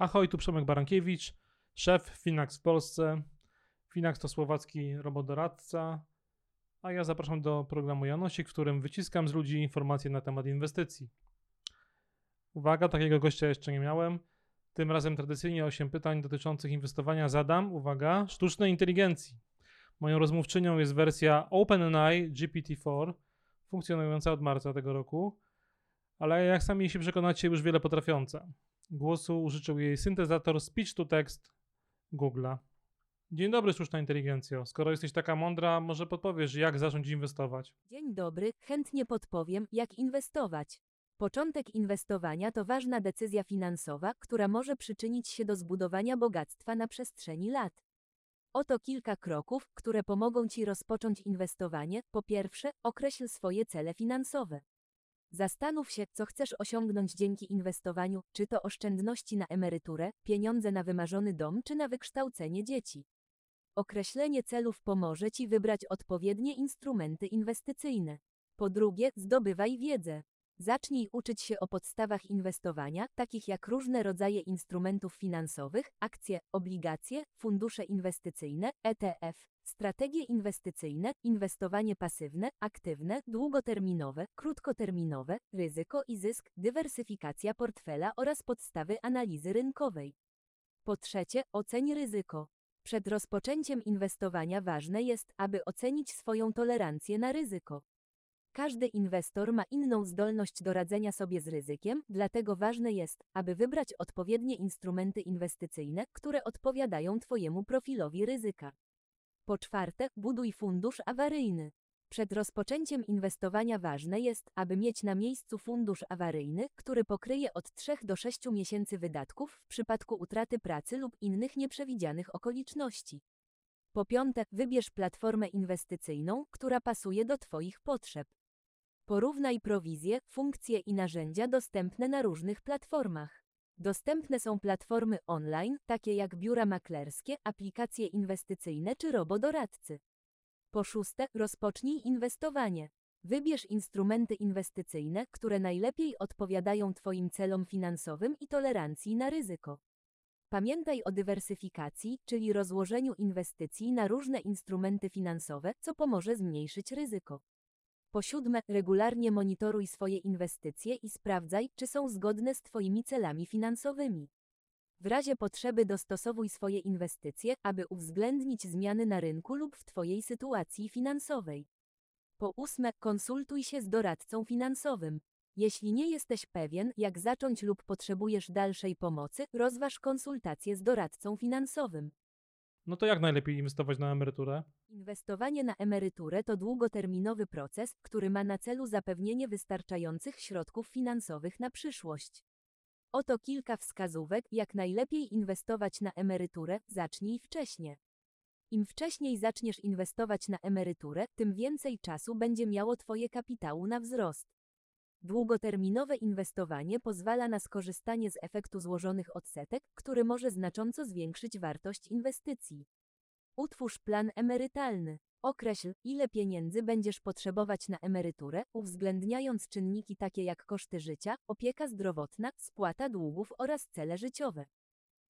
Ahoj, tu Przemek Barankiewicz, szef Finax w Polsce. Finax to słowacki robodoradca, a ja zapraszam do programu Janosik, w którym wyciskam z ludzi informacje na temat inwestycji. Uwaga, takiego gościa jeszcze nie miałem. Tym razem tradycyjnie 8 pytań dotyczących inwestowania zadam, uwaga, sztucznej inteligencji. Moją rozmówczynią jest wersja OpenAI GPT-4, funkcjonująca od marca tego roku, ale jak sami się przekonacie, już wiele potrafiąca. Głosu użyczył jej syntezator speech to text Google'a. Dzień dobry, sztuczna inteligencjo. Skoro jesteś taka mądra, może podpowiesz, jak zacząć inwestować? Dzień dobry, chętnie podpowiem, jak inwestować. Początek inwestowania to ważna decyzja finansowa, która może przyczynić się do zbudowania bogactwa na przestrzeni lat. Oto kilka kroków, które pomogą Ci rozpocząć inwestowanie. Po pierwsze, określ swoje cele finansowe. Zastanów się, co chcesz osiągnąć dzięki inwestowaniu, czy to oszczędności na emeryturę, pieniądze na wymarzony dom, czy na wykształcenie dzieci. Określenie celów pomoże Ci wybrać odpowiednie instrumenty inwestycyjne. Po drugie, zdobywaj wiedzę. Zacznij uczyć się o podstawach inwestowania, takich jak różne rodzaje instrumentów finansowych, akcje, obligacje, fundusze inwestycyjne, ETF, strategie inwestycyjne, inwestowanie pasywne, aktywne, długoterminowe, krótkoterminowe, ryzyko i zysk, dywersyfikacja portfela oraz podstawy analizy rynkowej. Po trzecie, oceń ryzyko. Przed rozpoczęciem inwestowania ważne jest, aby ocenić swoją tolerancję na ryzyko. Każdy inwestor ma inną zdolność do radzenia sobie z ryzykiem, dlatego ważne jest, aby wybrać odpowiednie instrumenty inwestycyjne, które odpowiadają Twojemu profilowi ryzyka. Po czwarte, buduj fundusz awaryjny. Przed rozpoczęciem inwestowania ważne jest, aby mieć na miejscu fundusz awaryjny, który pokryje od 3 do 6 miesięcy wydatków w przypadku utraty pracy lub innych nieprzewidzianych okoliczności. Po piąte, wybierz platformę inwestycyjną, która pasuje do Twoich potrzeb. Porównaj prowizje, funkcje i narzędzia dostępne na różnych platformach. Dostępne są platformy online, takie jak biura maklerskie, aplikacje inwestycyjne czy robodoradcy. Po szóste, rozpocznij inwestowanie. Wybierz instrumenty inwestycyjne, które najlepiej odpowiadają Twoim celom finansowym i tolerancji na ryzyko. Pamiętaj o dywersyfikacji, czyli rozłożeniu inwestycji na różne instrumenty finansowe, co pomoże zmniejszyć ryzyko. Po siódme, regularnie monitoruj swoje inwestycje i sprawdzaj, czy są zgodne z Twoimi celami finansowymi. W razie potrzeby dostosowuj swoje inwestycje, aby uwzględnić zmiany na rynku lub w Twojej sytuacji finansowej. Po ósme, konsultuj się z doradcą finansowym. Jeśli nie jesteś pewien, jak zacząć lub potrzebujesz dalszej pomocy, rozważ konsultację z doradcą finansowym. No to jak najlepiej inwestować na emeryturę? Inwestowanie na emeryturę to długoterminowy proces, który ma na celu zapewnienie wystarczających środków finansowych na przyszłość. Oto kilka wskazówek, jak najlepiej inwestować na emeryturę, zacznij wcześnie. Im wcześniej zaczniesz inwestować na emeryturę, tym więcej czasu będzie miało Twoje kapitału na wzrost. Długoterminowe inwestowanie pozwala na skorzystanie z efektu złożonych odsetek, który może znacząco zwiększyć wartość inwestycji. Utwórz plan emerytalny. Określ, ile pieniędzy będziesz potrzebować na emeryturę, uwzględniając czynniki takie jak koszty życia, opieka zdrowotna, spłata długów oraz cele życiowe.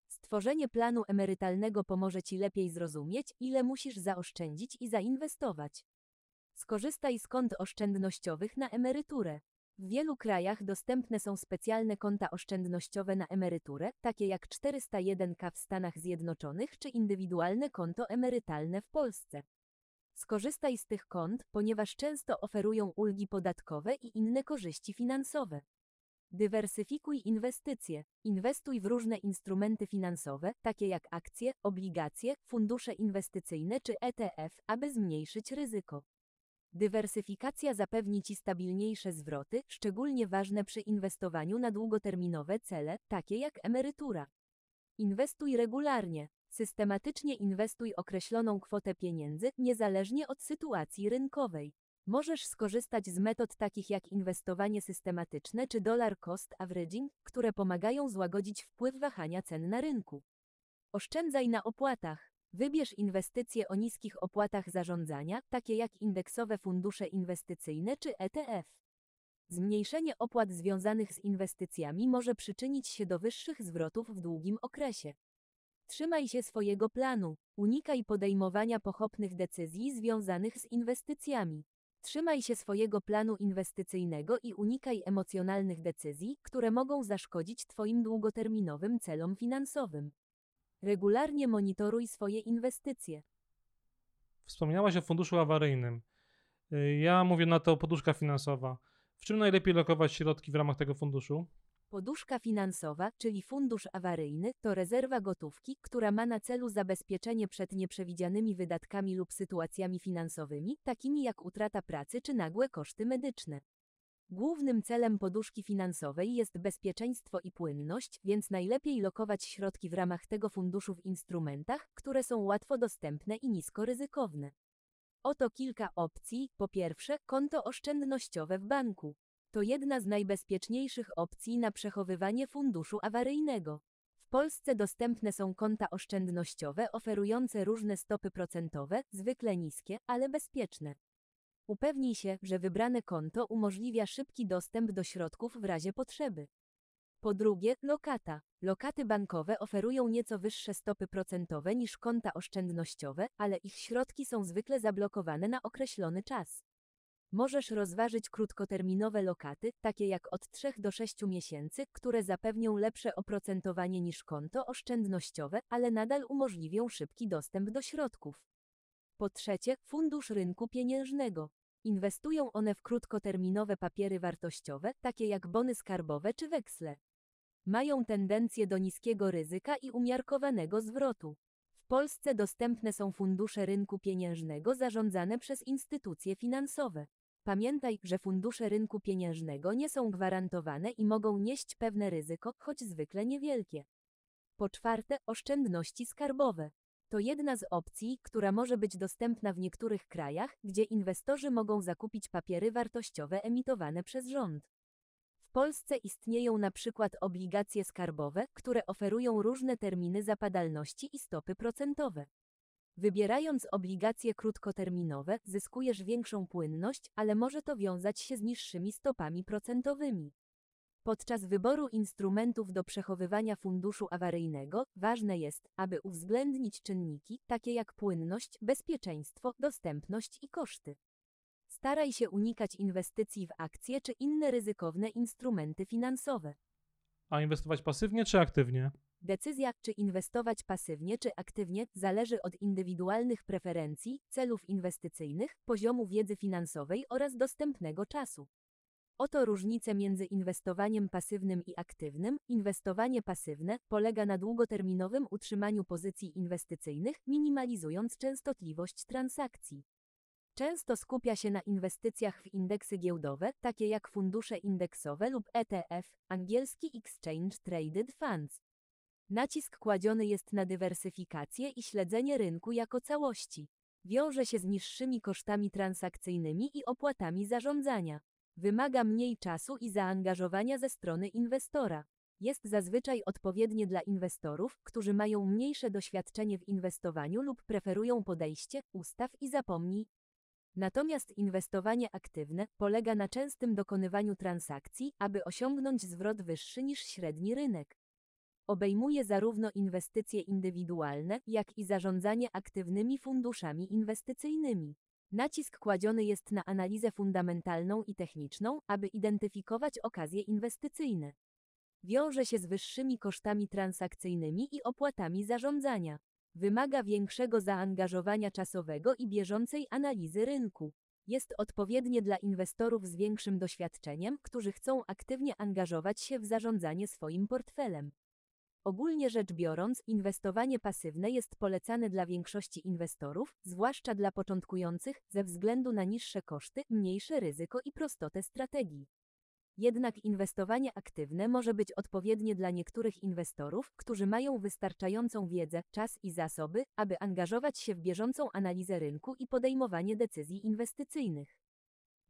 Stworzenie planu emerytalnego pomoże Ci lepiej zrozumieć, ile musisz zaoszczędzić i zainwestować. Skorzystaj z kont oszczędnościowych na emeryturę. W wielu krajach dostępne są specjalne konta oszczędnościowe na emeryturę, takie jak 401k w Stanach Zjednoczonych czy indywidualne konto emerytalne w Polsce. Skorzystaj z tych kont, ponieważ często oferują ulgi podatkowe i inne korzyści finansowe. Dywersyfikuj inwestycje. Inwestuj w różne instrumenty finansowe, takie jak akcje, obligacje, fundusze inwestycyjne czy ETF, aby zmniejszyć ryzyko. Dywersyfikacja zapewni Ci stabilniejsze zwroty, szczególnie ważne przy inwestowaniu na długoterminowe cele, takie jak emerytura. Inwestuj regularnie. Systematycznie inwestuj określoną kwotę pieniędzy, niezależnie od sytuacji rynkowej. Możesz skorzystać z metod takich jak inwestowanie systematyczne czy dollar cost averaging, które pomagają złagodzić wpływ wahania cen na rynku. Oszczędzaj na opłatach. Wybierz inwestycje o niskich opłatach zarządzania, takie jak indeksowe fundusze inwestycyjne czy ETF. Zmniejszenie opłat związanych z inwestycjami może przyczynić się do wyższych zwrotów w długim okresie. Trzymaj się swojego planu, unikaj podejmowania pochopnych decyzji związanych z inwestycjami. Trzymaj się swojego planu inwestycyjnego i unikaj emocjonalnych decyzji, które mogą zaszkodzić Twoim długoterminowym celom finansowym. Regularnie monitoruj swoje inwestycje. Wspomniałaś o funduszu awaryjnym. Y, Ja mówię na to poduszka finansowa. W czym najlepiej lokować środki w ramach tego funduszu? Poduszka finansowa, czyli fundusz awaryjny, to rezerwa gotówki, która ma na celu zabezpieczenie przed nieprzewidzianymi wydatkami lub sytuacjami finansowymi, takimi jak utrata pracy czy nagłe koszty medyczne. Głównym celem poduszki finansowej jest bezpieczeństwo i płynność, więc najlepiej lokować środki w ramach tego funduszu w instrumentach, które są łatwo dostępne i nisko ryzykowne. Oto kilka opcji. Po pierwsze, konto oszczędnościowe w banku. To jedna z najbezpieczniejszych opcji na przechowywanie funduszu awaryjnego. W Polsce dostępne są konta oszczędnościowe oferujące różne stopy procentowe, zwykle niskie, ale bezpieczne. Upewnij się, że wybrane konto umożliwia szybki dostęp do środków w razie potrzeby. Po drugie, lokata. Lokaty bankowe oferują nieco wyższe stopy procentowe niż konta oszczędnościowe, ale ich środki są zwykle zablokowane na określony czas. Możesz rozważyć krótkoterminowe lokaty, takie jak od 3 do 6 miesięcy, które zapewnią lepsze oprocentowanie niż konto oszczędnościowe, ale nadal umożliwią szybki dostęp do środków. Po trzecie, fundusz rynku pieniężnego. Inwestują one w krótkoterminowe papiery wartościowe, takie jak bony skarbowe czy weksle. Mają tendencję do niskiego ryzyka i umiarkowanego zwrotu. W Polsce dostępne są fundusze rynku pieniężnego zarządzane przez instytucje finansowe. Pamiętaj, że fundusze rynku pieniężnego nie są gwarantowane i mogą nieść pewne ryzyko, choć zwykle niewielkie. Po czwarte, oszczędności skarbowe. To jedna z opcji, która może być dostępna w niektórych krajach, gdzie inwestorzy mogą zakupić papiery wartościowe emitowane przez rząd. W Polsce istnieją na przykład obligacje skarbowe, które oferują różne terminy zapadalności i stopy procentowe. Wybierając obligacje krótkoterminowe, zyskujesz większą płynność, ale może to wiązać się z niższymi stopami procentowymi. Podczas wyboru instrumentów do przechowywania funduszu awaryjnego ważne jest, aby uwzględnić czynniki takie jak płynność, bezpieczeństwo, dostępność i koszty. Staraj się unikać inwestycji w akcje czy inne ryzykowne instrumenty finansowe. A inwestować pasywnie czy aktywnie? Decyzja, czy inwestować pasywnie czy aktywnie, zależy od indywidualnych preferencji, celów inwestycyjnych, poziomu wiedzy finansowej oraz dostępnego czasu. Oto różnice między inwestowaniem pasywnym i aktywnym. Inwestowanie pasywne polega na długoterminowym utrzymaniu pozycji inwestycyjnych, minimalizując częstotliwość transakcji. Często skupia się na inwestycjach w indeksy giełdowe, takie jak fundusze indeksowe lub ETF, angielski Exchange Traded Funds. Nacisk kładziony jest na dywersyfikację i śledzenie rynku jako całości. Wiąże się z niższymi kosztami transakcyjnymi i opłatami zarządzania. Wymaga mniej czasu i zaangażowania ze strony inwestora. Jest zazwyczaj odpowiednie dla inwestorów, którzy mają mniejsze doświadczenie w inwestowaniu lub preferują podejście ustaw i zapomnij. Natomiast inwestowanie aktywne polega na częstym dokonywaniu transakcji, aby osiągnąć zwrot wyższy niż średni rynek. Obejmuje zarówno inwestycje indywidualne, jak i zarządzanie aktywnymi funduszami inwestycyjnymi. Nacisk kładziony jest na analizę fundamentalną i techniczną, aby identyfikować okazje inwestycyjne. Wiąże się z wyższymi kosztami transakcyjnymi i opłatami zarządzania. Wymaga większego zaangażowania czasowego i bieżącej analizy rynku. Jest odpowiednie dla inwestorów z większym doświadczeniem, którzy chcą aktywnie angażować się w zarządzanie swoim portfelem. Ogólnie rzecz biorąc, inwestowanie pasywne jest polecane dla większości inwestorów, zwłaszcza dla początkujących, ze względu na niższe koszty, mniejsze ryzyko i prostotę strategii. Jednak inwestowanie aktywne może być odpowiednie dla niektórych inwestorów, którzy mają wystarczającą wiedzę, czas i zasoby, aby angażować się w bieżącą analizę rynku i podejmowanie decyzji inwestycyjnych.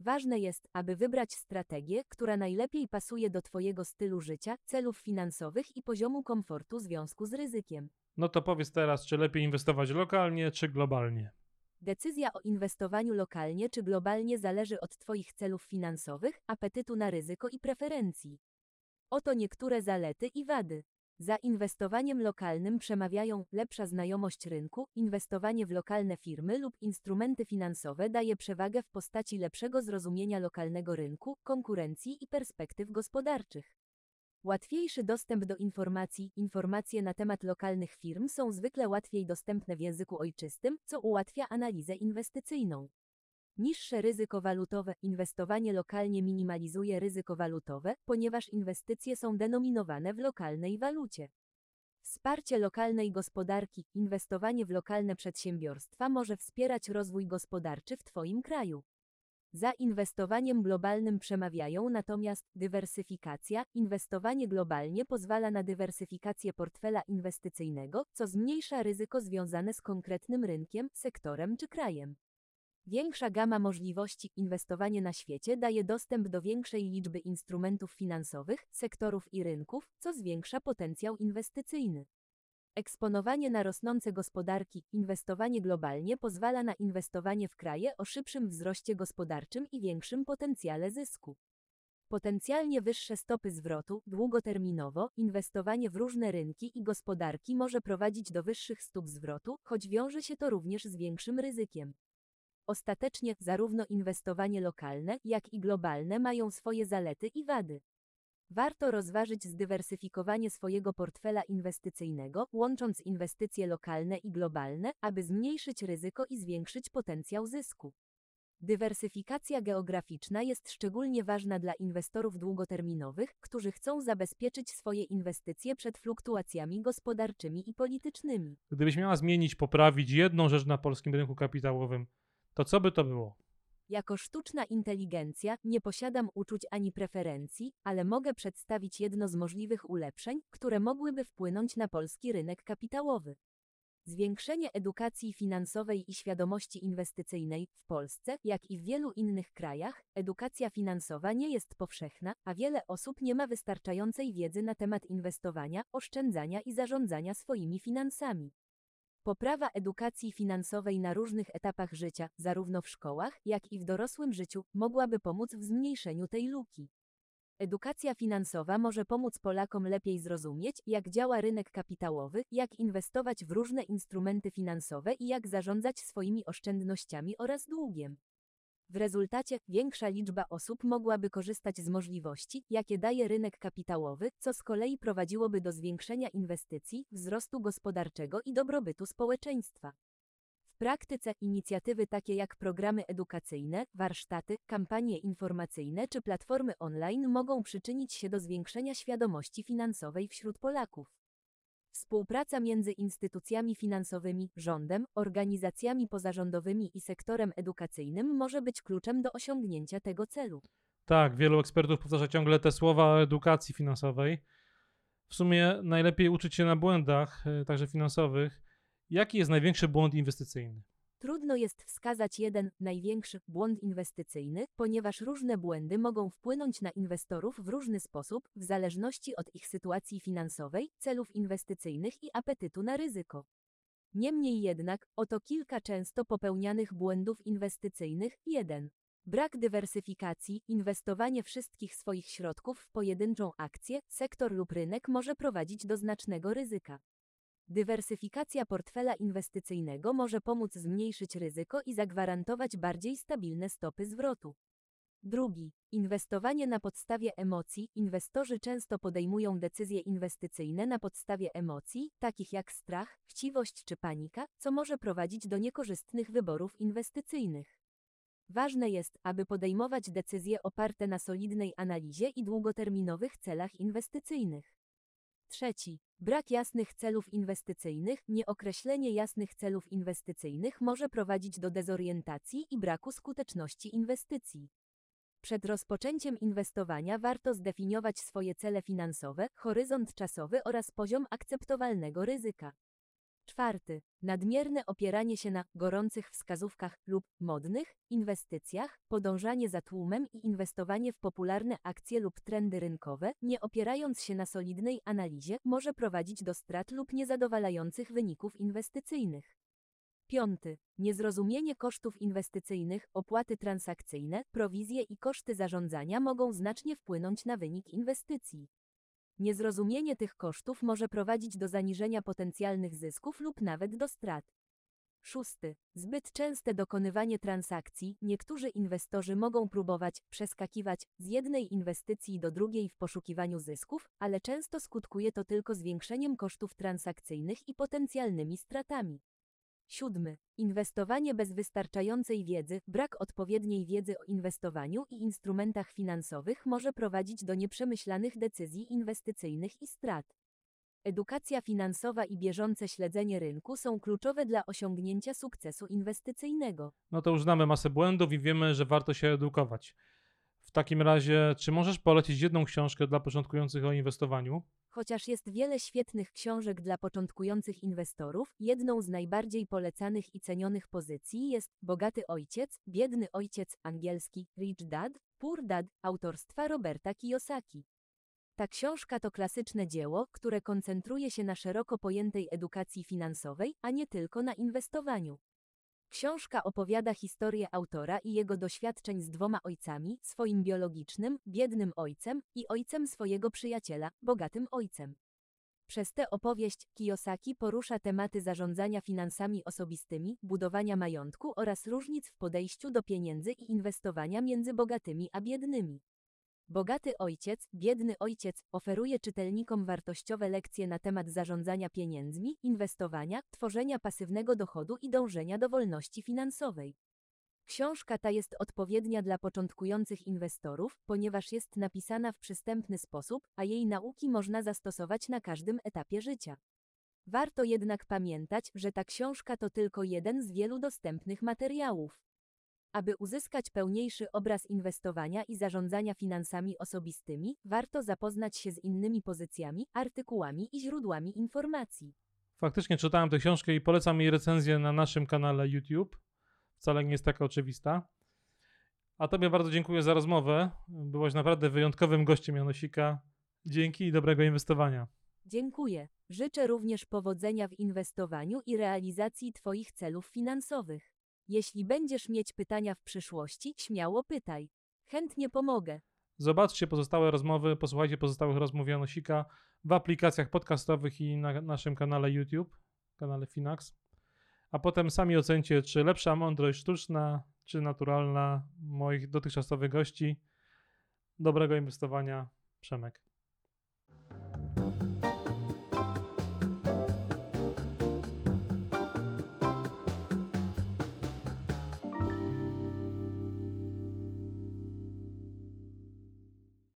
Ważne jest, aby wybrać strategię, która najlepiej pasuje do Twojego stylu życia, celów finansowych i poziomu komfortu w związku z ryzykiem. No to powiedz teraz, czy lepiej inwestować lokalnie czy globalnie? Decyzja o inwestowaniu lokalnie czy globalnie zależy od Twoich celów finansowych, apetytu na ryzyko i preferencji. Oto niektóre zalety i wady. Za inwestowaniem lokalnym przemawiają lepsza znajomość rynku, inwestowanie w lokalne firmy lub instrumenty finansowe daje przewagę w postaci lepszego zrozumienia lokalnego rynku, konkurencji i perspektyw gospodarczych. Łatwiejszy dostęp do informacji. Informacje na temat lokalnych firm są zwykle łatwiej dostępne w języku ojczystym, co ułatwia analizę inwestycyjną. Niższe ryzyko walutowe. Inwestowanie lokalnie minimalizuje ryzyko walutowe, ponieważ inwestycje są denominowane w lokalnej walucie. Wsparcie lokalnej gospodarki. Inwestowanie w lokalne przedsiębiorstwa może wspierać rozwój gospodarczy w Twoim kraju. Za inwestowaniem globalnym przemawiają natomiast dywersyfikacja. Inwestowanie globalnie pozwala na dywersyfikację portfela inwestycyjnego, co zmniejsza ryzyko związane z konkretnym rynkiem, sektorem czy krajem. Większa gama możliwości inwestowanie na świecie daje dostęp do większej liczby instrumentów finansowych, sektorów i rynków, co zwiększa potencjał inwestycyjny. Eksponowanie na rosnące gospodarki, inwestowanie globalnie pozwala na inwestowanie w kraje o szybszym wzroście gospodarczym i większym potencjale zysku. Potencjalnie wyższe stopy zwrotu, długoterminowo, inwestowanie w różne rynki i gospodarki może prowadzić do wyższych stóp zwrotu, choć wiąże się to również z większym ryzykiem. Ostatecznie, zarówno inwestowanie lokalne, jak i globalne mają swoje zalety i wady. Warto rozważyć zdywersyfikowanie swojego portfela inwestycyjnego, łącząc inwestycje lokalne i globalne, aby zmniejszyć ryzyko i zwiększyć potencjał zysku. Dywersyfikacja geograficzna jest szczególnie ważna dla inwestorów długoterminowych, którzy chcą zabezpieczyć swoje inwestycje przed fluktuacjami gospodarczymi i politycznymi. Gdybyś miała zmienić, poprawić jedną rzecz na polskim rynku kapitałowym, to co by to było? Jako sztuczna inteligencja nie posiadam uczuć ani preferencji, ale mogę przedstawić jedno z możliwych ulepszeń, które mogłyby wpłynąć na polski rynek kapitałowy. Zwiększenie edukacji finansowej i świadomości inwestycyjnej w Polsce, jak i w wielu innych krajach, edukacja finansowa nie jest powszechna, a wiele osób nie ma wystarczającej wiedzy na temat inwestowania, oszczędzania i zarządzania swoimi finansami. Poprawa edukacji finansowej na różnych etapach życia, zarówno w szkołach, jak i w dorosłym życiu, mogłaby pomóc w zmniejszeniu tej luki. Edukacja finansowa może pomóc Polakom lepiej zrozumieć, jak działa rynek kapitałowy, jak inwestować w różne instrumenty finansowe i jak zarządzać swoimi oszczędnościami oraz długiem. W rezultacie większa liczba osób mogłaby korzystać z możliwości, jakie daje rynek kapitałowy, co z kolei prowadziłoby do zwiększenia inwestycji, wzrostu gospodarczego i dobrobytu społeczeństwa. W praktyce inicjatywy takie jak programy edukacyjne, warsztaty, kampanie informacyjne czy platformy online mogą przyczynić się do zwiększenia świadomości finansowej wśród Polaków. Współpraca między instytucjami finansowymi, rządem, organizacjami pozarządowymi i sektorem edukacyjnym może być kluczem do osiągnięcia tego celu. Tak, wielu ekspertów powtarza ciągle te słowa o edukacji finansowej. W sumie najlepiej uczyć się na błędach, e, także finansowych. Jaki jest największy błąd inwestycyjny? Trudno jest wskazać jeden, największy, błąd inwestycyjny, ponieważ różne błędy mogą wpłynąć na inwestorów w różny sposób, w zależności od ich sytuacji finansowej, celów inwestycyjnych i apetytu na ryzyko. Niemniej jednak, oto kilka często popełnianych błędów inwestycyjnych. 1. Brak dywersyfikacji, inwestowanie wszystkich swoich środków w pojedynczą akcję, sektor lub rynek może prowadzić do znacznego ryzyka. Dywersyfikacja portfela inwestycyjnego może pomóc zmniejszyć ryzyko i zagwarantować bardziej stabilne stopy zwrotu. Drugi. Inwestowanie na podstawie emocji. Inwestorzy często podejmują decyzje inwestycyjne na podstawie emocji, takich jak strach, chciwość czy panika, co może prowadzić do niekorzystnych wyborów inwestycyjnych. Ważne jest, aby podejmować decyzje oparte na solidnej analizie i długoterminowych celach inwestycyjnych. Trzeci. Brak jasnych celów inwestycyjnych, nieokreślenie jasnych celów inwestycyjnych może prowadzić do dezorientacji i braku skuteczności inwestycji. Przed rozpoczęciem inwestowania warto zdefiniować swoje cele finansowe, horyzont czasowy oraz poziom akceptowalnego ryzyka. Czwarty. Nadmierne opieranie się na gorących wskazówkach lub modnych inwestycjach, podążanie za tłumem i inwestowanie w popularne akcje lub trendy rynkowe, nie opierając się na solidnej analizie, może prowadzić do strat lub niezadowalających wyników inwestycyjnych. Piąty. Niezrozumienie kosztów inwestycyjnych, opłaty transakcyjne, prowizje i koszty zarządzania mogą znacznie wpłynąć na wynik inwestycji. Niezrozumienie tych kosztów może prowadzić do zaniżenia potencjalnych zysków lub nawet do strat. Szósty. Zbyt częste dokonywanie transakcji. Niektórzy inwestorzy mogą próbować przeskakiwać z jednej inwestycji do drugiej w poszukiwaniu zysków, ale często skutkuje to tylko zwiększeniem kosztów transakcyjnych i potencjalnymi stratami. Siódmy. Inwestowanie bez wystarczającej wiedzy, brak odpowiedniej wiedzy o inwestowaniu i instrumentach finansowych może prowadzić do nieprzemyślanych decyzji inwestycyjnych i strat. Edukacja finansowa i bieżące śledzenie rynku są kluczowe dla osiągnięcia sukcesu inwestycyjnego. No to już znamy masę błędów i wiemy, że warto się edukować. W takim razie, czy możesz polecić jedną książkę dla początkujących o inwestowaniu? Chociaż jest wiele świetnych książek dla początkujących inwestorów, jedną z najbardziej polecanych i cenionych pozycji jest Bogaty Ojciec, Biedny Ojciec, angielski Rich Dad, Poor Dad, autorstwa Roberta Kiyosaki. Ta książka to klasyczne dzieło, które koncentruje się na szeroko pojętej edukacji finansowej, a nie tylko na inwestowaniu. Książka opowiada historię autora i jego doświadczeń z dwoma ojcami, swoim biologicznym, biednym ojcem i ojcem swojego przyjaciela, bogatym ojcem. Przez tę opowieść Kiyosaki porusza tematy zarządzania finansami osobistymi, budowania majątku oraz różnic w podejściu do pieniędzy i inwestowania między bogatymi a biednymi. Bogaty ojciec, biedny ojciec oferuje czytelnikom wartościowe lekcje na temat zarządzania pieniędzmi, inwestowania, tworzenia pasywnego dochodu i dążenia do wolności finansowej. Książka ta jest odpowiednia dla początkujących inwestorów, ponieważ jest napisana w przystępny sposób, a jej nauki można zastosować na każdym etapie życia. Warto jednak pamiętać, że ta książka to tylko jeden z wielu dostępnych materiałów. Aby uzyskać pełniejszy obraz inwestowania i zarządzania finansami osobistymi, warto zapoznać się z innymi pozycjami, artykułami i źródłami informacji. Faktycznie czytałem tę książkę i polecam jej recenzję na naszym kanale YouTube. Wcale nie jest taka oczywista. A Tobie bardzo dziękuję za rozmowę. Byłaś naprawdę wyjątkowym gościem Janosika. Dzięki i dobrego inwestowania. Dziękuję. Życzę również powodzenia w inwestowaniu i realizacji Twoich celów finansowych. Jeśli będziesz mieć pytania w przyszłości, śmiało pytaj. Chętnie pomogę. Zobaczcie pozostałe rozmowy, posłuchajcie pozostałych rozmów Janosika w aplikacjach podcastowych i na naszym kanale YouTube, kanale Finax. A potem sami ocencie, czy lepsza mądrość sztuczna, czy naturalna moich dotychczasowych gości. Dobrego inwestowania, Przemek.